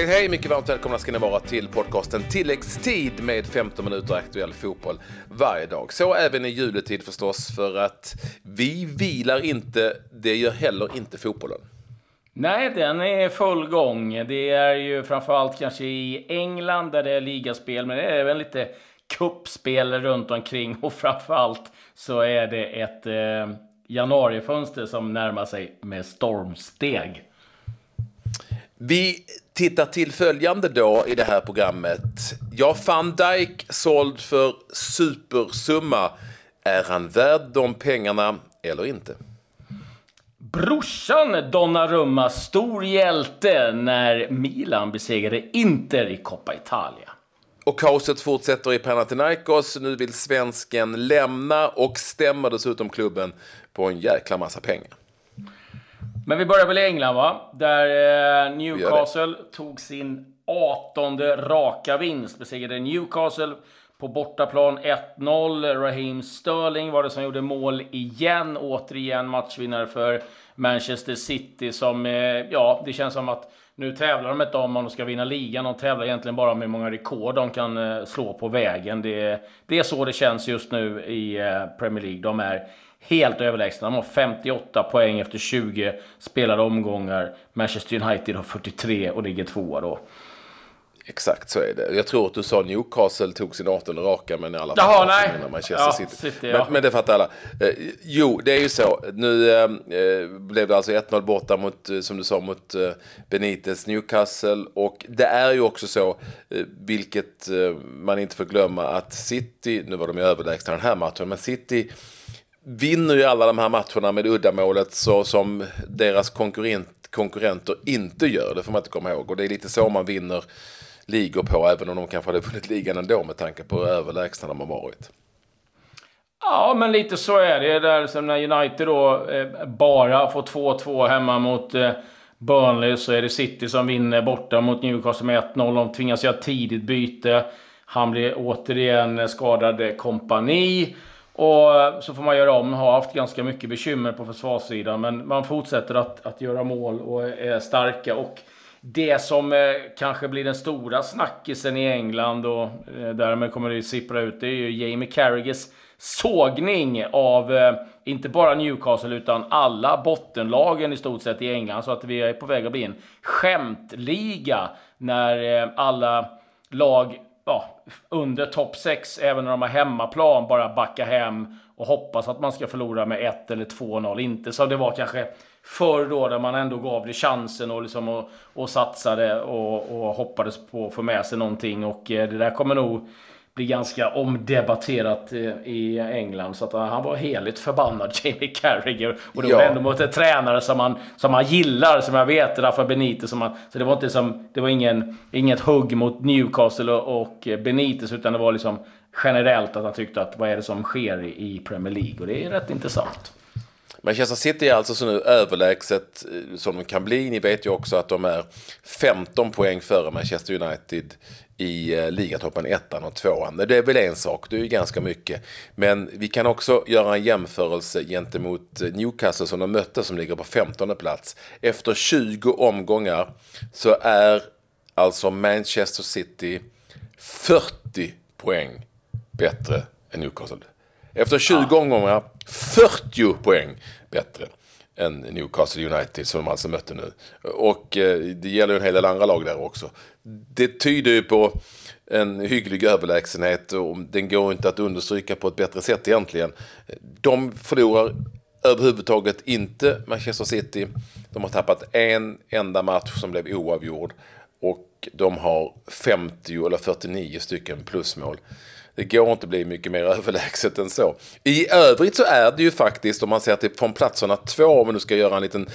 Hej, hej! Mycket varmt välkomna ska ni vara till podcasten Tilläggstid med 15 minuter aktuell fotboll varje dag. Så även i juletid förstås, för att vi vilar inte, det gör heller inte fotbollen. Nej, den är full gång. Det är ju framförallt kanske i England där det är ligaspel, men det är även lite kuppspel runt omkring och framförallt så är det ett eh, januarifönster som närmar sig med stormsteg. Vi tittar till följande då i det här programmet. Ja, van Dijk såld för supersumma. Är han värd de pengarna eller inte? Brorsan Donnarumma, stor hjälte när Milan besegrade Inter i Coppa Italia. Och kaoset fortsätter i Panathinaikos. Nu vill svensken lämna och stämmer dessutom klubben på en jäkla massa pengar. Men vi börjar väl i England, va? Där eh, Newcastle tog sin 18 raka vinst. Besegrade Newcastle på bortaplan 1-0. Raheem Sterling var det som gjorde mål igen. Återigen matchvinnare för Manchester City som, eh, ja, det känns som att nu tävlar de inte om de ska vinna ligan. De tävlar egentligen bara om hur många rekord de kan eh, slå på vägen. Det, det är så det känns just nu i Premier League. De är helt överlägsna. De har 58 poäng efter 20 spelade omgångar. Manchester United har 43 och ligger tvåa då. Exakt så är det. Jag tror att du sa Newcastle tog sin 18 raka, men i alla fall Jaha, nej. Manchester ja, City. City ja. men, men, det fattar alla. Eh, jo, det är ju så. Nu eh, eh blev det alltså 1-0 borta mot, eh, som du sa, mot eh, Benites Newcastle. Och det är ju också så, eh, vilket man inte får glömma, att City, nu var de ju överlägsna den här matchen, men City vinner ju alla de här matcherna med uddamålet så som deras konkurrent, konkurrenter inte gör. Det får man inte komma ihåg. Och det är lite så man vinner ligor på, även om de kanske hade vunnit ligan ändå med tanke på hur överlägsna de har varit. Ja, men lite så är det. Där som när United då eh, bara får 2-2 hemma mot eh, Burnley så är det City som vinner borta mot Newcastle med 1-0. De tvingas göra tidigt byte. Han blir återigen skadad kompani. Och så får man göra om. Har haft ganska mycket bekymmer på försvarssidan. Men man fortsätter att, att göra mål och är starka. Och det som eh, kanske blir den stora snackisen i England och eh, därmed kommer det sippra ut. Det är ju Jamie Carragers sågning av eh, inte bara Newcastle utan alla bottenlagen i stort sett i England. Så att vi är på väg att bli en skämtliga när eh, alla lag ja, under topp 6, även när de har hemmaplan, bara backa hem och hoppas att man ska förlora med 1 eller 2-0. Inte som det var kanske förr då, där man ändå gav det chansen och, liksom och, och satsade och, och hoppades på att få med sig någonting. Och eh, det där kommer nog blir ganska omdebatterat i England. Så att han var heligt förbannad, Jamie Carragher. Och det ja. var ändå mot en tränare som han, som han gillar, som jag vet, Rafa Benitez. Som han, så det var inte som, det var ingen, inget hugg mot Newcastle och, och Benitez, utan det var liksom generellt att han tyckte att vad är det som sker i Premier League? Och det är rätt intressant. Manchester City är alltså så nu överlägset eh, som de kan bli. Ni vet ju också att de är 15 poäng före Manchester United i eh, ligatoppen ettan och tvåan. Det är väl en sak, det är ju ganska mycket. Men vi kan också göra en jämförelse gentemot eh, Newcastle som de mötte som ligger på 15 plats. Efter 20 omgångar så är alltså Manchester City 40 poäng bättre än Newcastle. Efter 20 ja. omgångar 40 poäng bättre än Newcastle United som de alltså mötte nu. Och eh, det gäller ju en hel del andra lag där också. Det tyder ju på en hygglig överlägsenhet och den går inte att understryka på ett bättre sätt egentligen. De förlorar överhuvudtaget inte Manchester City. De har tappat en enda match som blev oavgjord och de har 50 eller 49 stycken plusmål. Det går inte att bli mycket mer överlägset än så. I övrigt så är det ju faktiskt, om man ser till från platserna två, om vi nu ska göra en liten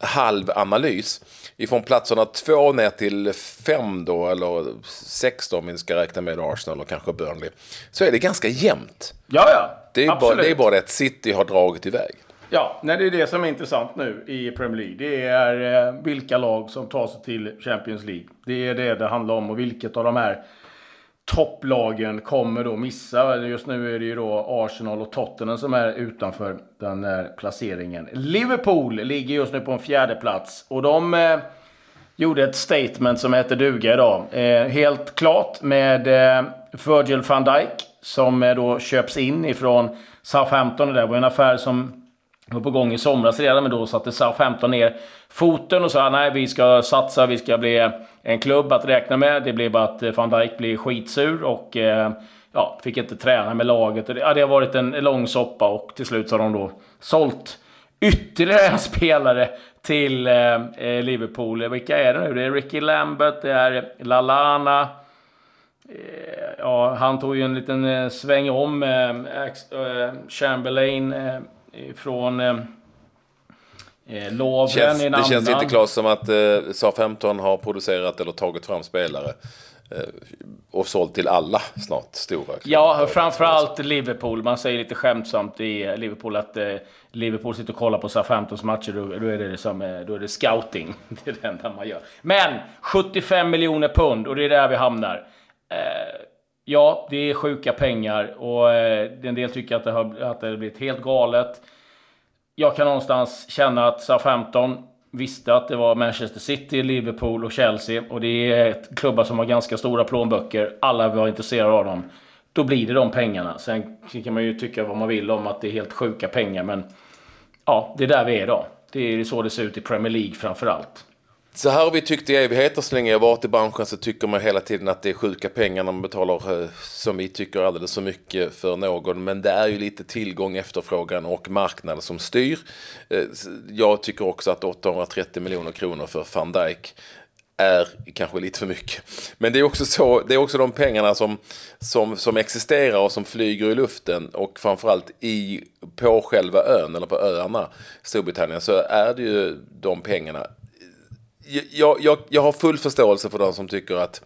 halv analys. Ifrån platserna två ner till fem då, eller sex då om vi ska räkna med Arsenal och kanske Burnley. Så är det ganska jämnt. Ja, ja. Det är, bara, det är bara det att City har dragit iväg. Ja, nej, det är det som är intressant nu i Premier League. Det är eh, vilka lag som tar sig till Champions League. Det är det det handlar om och vilket av de här topplagen kommer då missa. Just nu är det ju då Arsenal och Tottenham som är utanför den här placeringen. Liverpool ligger just nu på en fjärde plats och de... Eh, gjorde ett statement som heter duga idag. Eh, helt klart med eh, Virgil van Dijk som eh, då köps in ifrån Southampton. Det var en affär som var på gång i somras redan, men då satte Southampton ner foten och sa nej, vi ska satsa, vi ska bli en klubb att räkna med. Det blev bara att eh, van Dijk blev skitsur och eh, ja, fick inte träna med laget. Ja, det har varit en lång soppa och till slut så har de då sålt ytterligare en spelare till eh, eh Liverpool. Vilka är det nu? Det är Ricky Lambert, det är Lalana. Eh, ja, han tog ju en liten sväng om eh Chamberlain eh, från eh, Lovren känns, i Det känns inte klart som att eh, SA-15 har producerat eller tagit fram spelare Eh, och sålt till alla snart stora. Ja, framförallt Liverpool. Man säger lite skämtsamt i Liverpool att eh, Liverpool sitter och kollar på SA-15s matcher. Då, då, är det liksom, eh, då är det scouting. Det är det enda man gör. Men 75 miljoner pund och det är där vi hamnar. Eh, ja, det är sjuka pengar och eh, en del tycker att det har, att det har blivit helt galet. Jag kan någonstans känna att SA-15 visste att det var Manchester City, Liverpool och Chelsea. Och det är ett klubbar som har ganska stora plånböcker. Alla var intresserade av dem. Då blir det de pengarna. Sen kan man ju tycka vad man vill om att det är helt sjuka pengar. Men ja, det är där vi är idag. Det är så det ser ut i Premier League framför allt. Så här har vi tyckt i evigheter så länge jag varit i branschen så tycker man hela tiden att det är sjuka pengar när man betalar eh, som vi tycker alldeles för mycket för någon. Men det är ju lite tillgång, efterfrågan och marknad som styr. Eh, jag tycker också att 830 miljoner kronor för van Dijk är kanske lite för mycket. Men det är också, så, det är också de pengarna som, som, som existerar och som flyger i luften och framförallt i, på själva ön eller på öarna Storbritannien så är det ju de pengarna jag, jag, jag har full förståelse för de som tycker att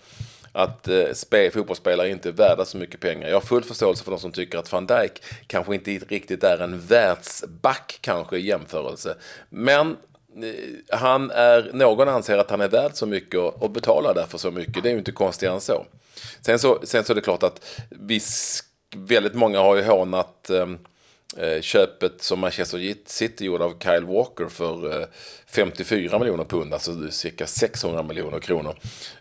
att eh, spe, fotbollsspelare inte är värda så mycket pengar. Jag har full förståelse för de som tycker att van Dijk kanske inte riktigt är en världsback kanske i jämförelse. Men eh, han är, någon anser att han är värd så mycket och, och betalar därför så mycket. Det är ju inte konstigare än så. Sen så, sen så är det klart att vi, väldigt många har ju hånat Eh, köpet som Manchester City gjorde av Kyle Walker för 54 eh, miljoner pund, alltså cirka 600 miljoner kronor.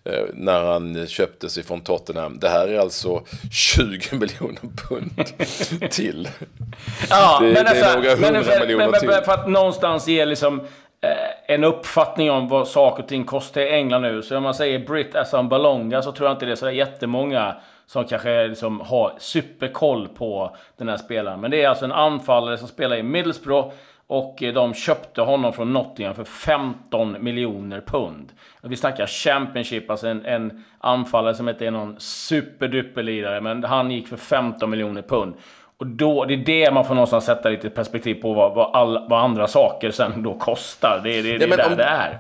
Eh, när han köptes ifrån Tottenham. Det här är alltså 20 miljoner pund till. ja, det, men det är några hundra men, miljoner men, till. För att någonstans ge liksom en uppfattning om vad saker och ting kostar i England nu. Så om man säger Brit Assam Balonga så tror jag inte det är så jättemånga som kanske liksom har superkoll på den här spelaren. Men det är alltså en anfallare som spelar i Middlesbrough och de köpte honom från Nottingham för 15 miljoner pund. Vi snackar Championship, alltså en, en anfallare som inte är någon superduperlirare, men han gick för 15 miljoner pund. Och då, det är det man får någonstans sätta lite perspektiv på vad, vad, all, vad andra saker sen då kostar. Det, det, det, ja, är där om, det är.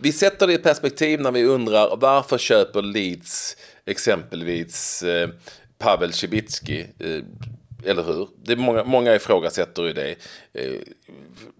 Vi sätter det i perspektiv när vi undrar varför köper Leeds exempelvis eh, Pavel Cibicki eh, eller hur? Det är många, många ifrågasätter ju det. Eh,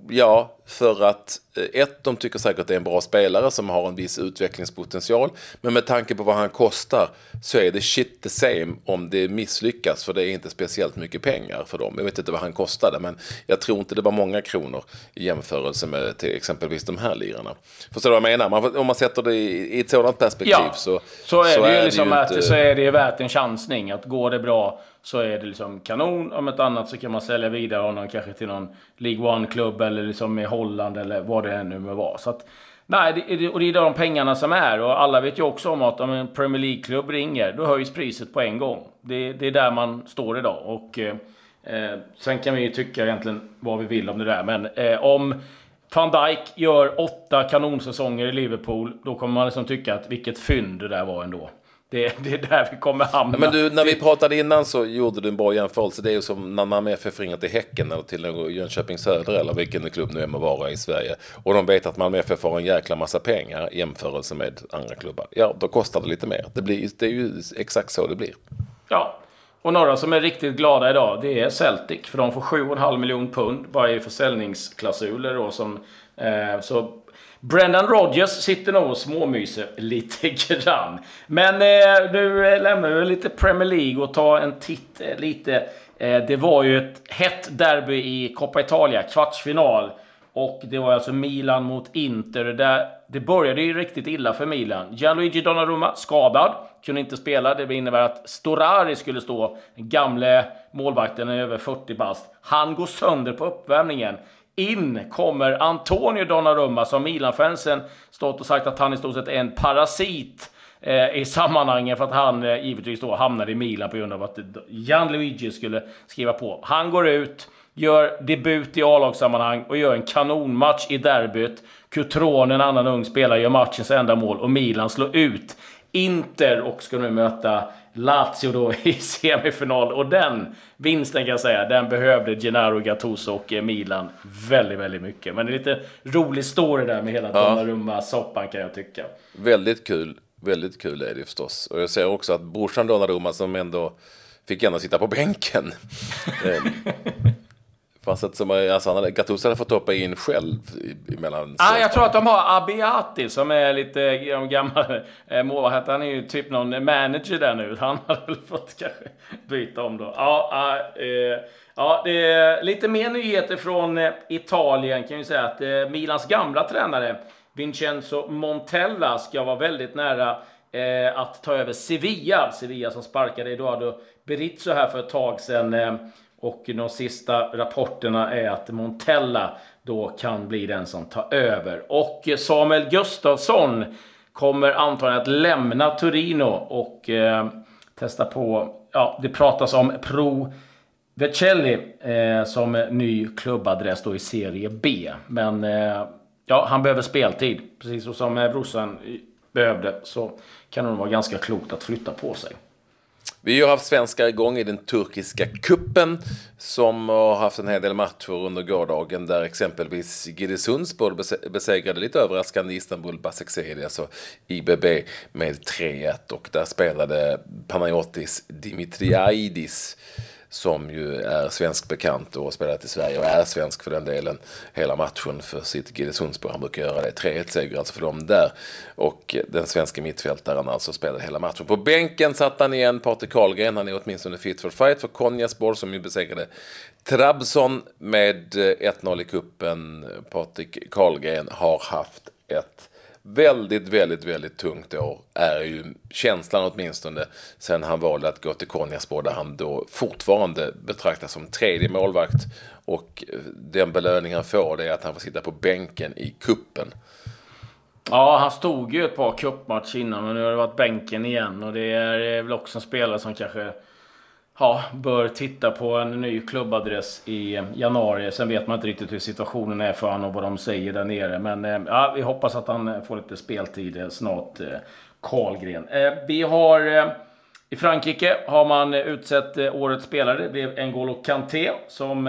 ja, för att eh, ett, de tycker säkert att det är en bra spelare som har en viss utvecklingspotential. Men med tanke på vad han kostar så är det shit the same om det misslyckas. För det är inte speciellt mycket pengar för dem. Jag vet inte vad han kostade, men jag tror inte det var många kronor i jämförelse med till exempelvis de här lirarna. Förstår du vad jag menar? Man, om man sätter det i, i ett sådant perspektiv ja, så, så är så det ju liksom det ju inte... att, så är det värt en chansning. Att går det bra så är det liksom kanon. Om ett annat så kan man sälja vidare honom kanske till någon League One-klubb eller liksom i Holland eller vad det än nu må vara. Så att, nej, det, och det är de pengarna som är. Och alla vet ju också om att om en Premier League-klubb ringer, då höjs priset på en gång. Det, det är där man står idag. Och, eh, eh, sen kan vi ju tycka egentligen vad vi vill om det där. Men eh, om van Dijk gör åtta kanonsäsonger i Liverpool, då kommer man liksom tycka att vilket fynd det där var ändå. Det, det, är där vi kommer hamna. Men du, när vi pratade innan så gjorde du en bra jämförelse. Det är ju som när Malmö FF ringer till Häcken eller till Jönköping Söder eller vilken klubb nu är må vara i Sverige. Och de vet att Malmö FF har en jäkla massa pengar i jämförelse med andra klubbar. Ja, då kostar det lite mer. Det, blir, det är ju exakt så det blir. Ja, och några som är riktigt glada idag, det är Celtic. För de får 7,5 miljoner pund bara i försäljningsklausuler då som... Eh, så Brendan Rodgers sitter nog och småmyser lite grann. Men eh, nu lämnar vi lite Premier League och tar en titt eh, lite. Eh, det var ju ett hett derby i Coppa Italia, kvartsfinal. Och det var alltså Milan mot Inter. Där det började ju riktigt illa för Milan. Gianluigi Donnarumma skadad, kunde inte spela. Det innebär att Storari skulle stå, den gamle målvakten är över 40 bast. Han går sönder på uppvärmningen. In kommer Antonio Donnarumma som Milan-fansen stått och sagt att han i stort sett är en parasit eh, i sammanhanget för att han eh, givetvis då hamnade i Milan på grund av att Gianluigi skulle skriva på. Han går ut, gör debut i A-lagssammanhang och gör en kanonmatch i derbyt. Cutrone, en annan ung spelare, gör matchens enda mål och Milan slår ut Inter och ska nu möta Lazio då i semifinal. Och den vinsten kan jag säga, den behövde Gennaro Gattuso och Milan väldigt, väldigt mycket. Men det är lite rolig story där med hela ja. Donnarumma-soppan kan jag tycka. Väldigt kul. Väldigt kul är det förstås. Och jag ser också att brorsan Donnarumma som ändå fick ändå sitta på bänken. Fanns ett som, alltså han hade, Gattuso hade fått hoppa in själv emellan. Ah, jag tror att de har Abiati som är lite gammal eh, målvakt. Han är ju typ någon manager där nu. Han hade väl fått kanske byta om då. Ja, ah, eh, ja, det är lite mer nyheter från eh, Italien kan vi säga att eh, Milans gamla tränare Vincenzo Montella ska vara väldigt nära eh, att ta över Sevilla. Sevilla som sparkade Eduardo Berizzo här för ett tag sedan. Och de sista rapporterna är att Montella då kan bli den som tar över. Och Samuel Gustafsson kommer antagligen att lämna Torino och eh, testa på, ja det pratas om Pro Vercelli eh, som ny klubbadress då i Serie B. Men eh, ja, han behöver speltid. Precis som eh, brorsan behövde så kan det nog vara ganska klokt att flytta på sig. Vi har haft svenskar igång i den turkiska kuppen som har haft en hel del matcher under gårdagen där exempelvis Giresunspor besegrade lite överraskande Istanbul Basaksehir, alltså IBB med 3-1 och där spelade Panayotis Dimitriaidis som ju är svensk bekant och har spelat i Sverige och är svensk för den delen hela matchen för sitt Gillesundsborg. Han brukar göra det. 3-1 seger alltså för dem där. Och den svenska mittfältaren alltså spelade hela matchen. På bänken satt han igen, Patrik Karlgren. Han är åtminstone fit for fight för Konjasborg som ju besegrade Trabzon med eh, 1-0 i kuppen. Patrik Karlgren har haft ett väldigt, väldigt, väldigt tungt år är ju känslan åtminstone sen han valde att gå till Konjaspor där han då fortfarande betraktas som tredje målvakt och eh, den belöning han får det är att han får sitta på bänken i kuppen. Ja, han stod ju ett par cupmatcher innan men nu har det varit bänken igen och det är eh, väl också en spelare som kanske ja, bör titta på en ny klubbadress i januari. Sen vet man inte riktigt hur situationen är för honom och vad de säger där nere. Men eh, ja, vi hoppas att han får lite speltid eh, snart, eh, Karlgren. Vi har i Frankrike har man utsett årets spelare. Det blev N'Golo Kanté som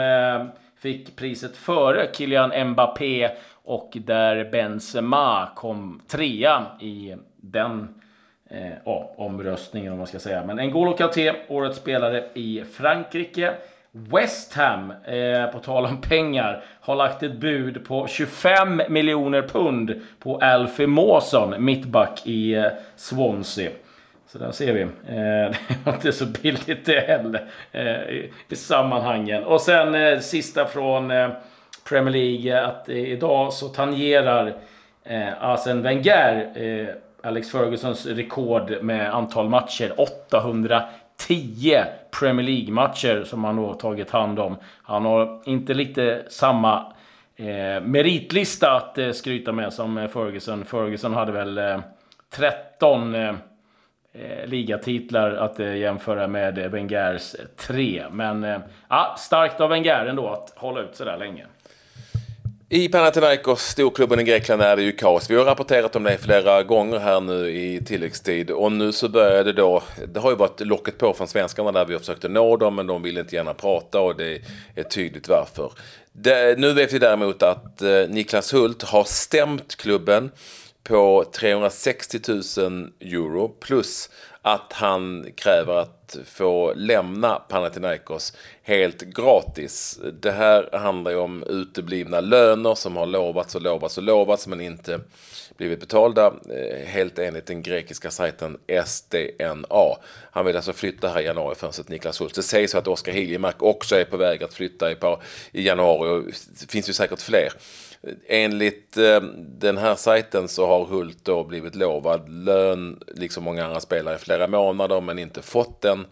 fick priset före Kylian Mbappé och där Benzema kom trea i den eh, ja, omröstningen om man ska säga. Men N'Golo Kanté, årets spelare i Frankrike. West Ham, eh, på tal om pengar, har lagt ett bud på 25 miljoner pund på Alfie Mawson, mittback i eh, Swansea. Så där ser vi. Eh, det var inte så billigt det heller eh, i, i sammanhangen. Och sen eh, sista från eh, Premier League att eh, idag så tangerar eh, Arsene Wenger eh, Alex Fergusons rekord med antal matcher. 810 Premier League-matcher som han då tagit hand om. Han har inte lite samma eh, meritlista att eh, skryta med som eh, Ferguson. Ferguson hade väl eh, 13 eh, eh, ligatitlar att eh, jämföra med eh, Wengers 3. Men eh, ja, starkt av Wenger ändå att hålla ut sådär länge. I Panathinaikos, storklubben i Grekland, är det ju kaos. Vi har rapporterat om det flera gånger här nu i tilläggstid. Och nu så börjar det då, det har ju varit locket på från svenskarna där vi har försökt nå dem, men de vill inte gärna prata och det är tydligt varför. Det, nu vet vi däremot att eh, Niklas Hult har stämt klubben på 360 000 euro plus att han kräver att få lämna Panathinaikos helt gratis. Det här handlar ju om uteblivna löner som har lovats och lovats och lovats men inte blivit betalda eh, helt enligt den grekiska sajten SDNA. Han vill alltså flytta här i januari fönstret Niklas Hult. Det sägs att Oskar Hiljemark också är på väg att flytta i januari och det finns ju säkert fler. Enligt eh, den här sajten så har Hult då blivit lovad lön, liksom många andra spelare, i flera månader men inte fått den.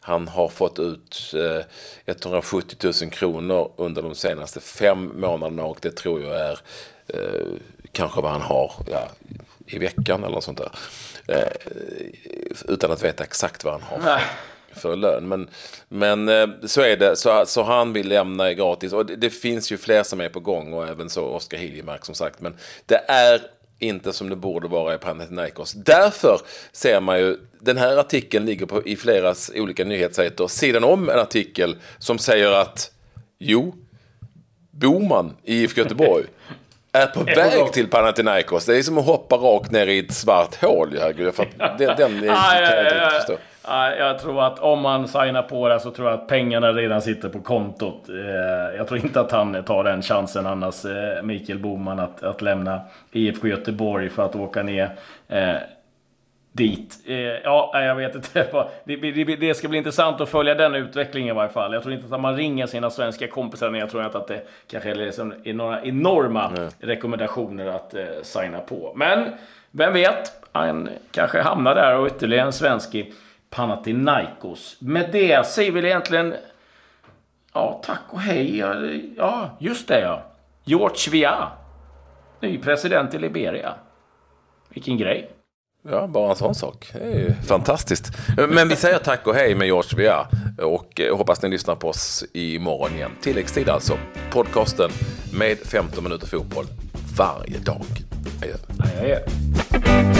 Han har fått ut eh, 170 000 kronor under de senaste fem månaderna och det tror jag är eh, kanske vad han har ja, i veckan eller något sånt där. Eh, utan att veta exakt vad han har Nej för lön. Men, men eh, så är det. Så, så han vill lämna gratis. Och det, det, finns ju fler som är på gång och även så Oskar Hiljemark som sagt. Men det är inte som det borde vara i Panathinaikos. Därför ser man ju, den här artikeln ligger på, i flera olika nyhetssajter, sidan om en artikel som säger att jo, Boman i IFK Göteborg är på väg till Panathinaikos. Det är som att hoppa rakt ner i ett svart hål. Ja, för den, den är, ah, kan jag inte förstå. Jag tror att om man signar på det så tror jag att pengarna redan sitter på kontot. Eh, jag tror inte att han tar den chansen annars, eh, Mikael Boman, att, att lämna IFK Göteborg för att åka ner eh, dit. Ja, jag vet inte. Det, ska bli intressant att följa den utvecklingen i varje fall. Jag tror inte att man ringer sina svenska kompisar, men jag tror inte att det kanske är liksom några enorma Nej. rekommendationer att signa på. Men vem vet? Han kanske hamnar där och ytterligare en svensk i Panathinaikos. Med det säger vi egentligen ja, tack och hej. Ja, just det ja. George Via, ny president i Liberia. Vilken grej. Ja, bara en sån sak. Det är ju fantastiskt. Men vi säger tack och hej med George Via och eh, hoppas ni lyssnar på oss imorgon igen. Tilläggstid alltså. Podcasten med 15 minuter fotboll varje dag. Adjö. Adjö.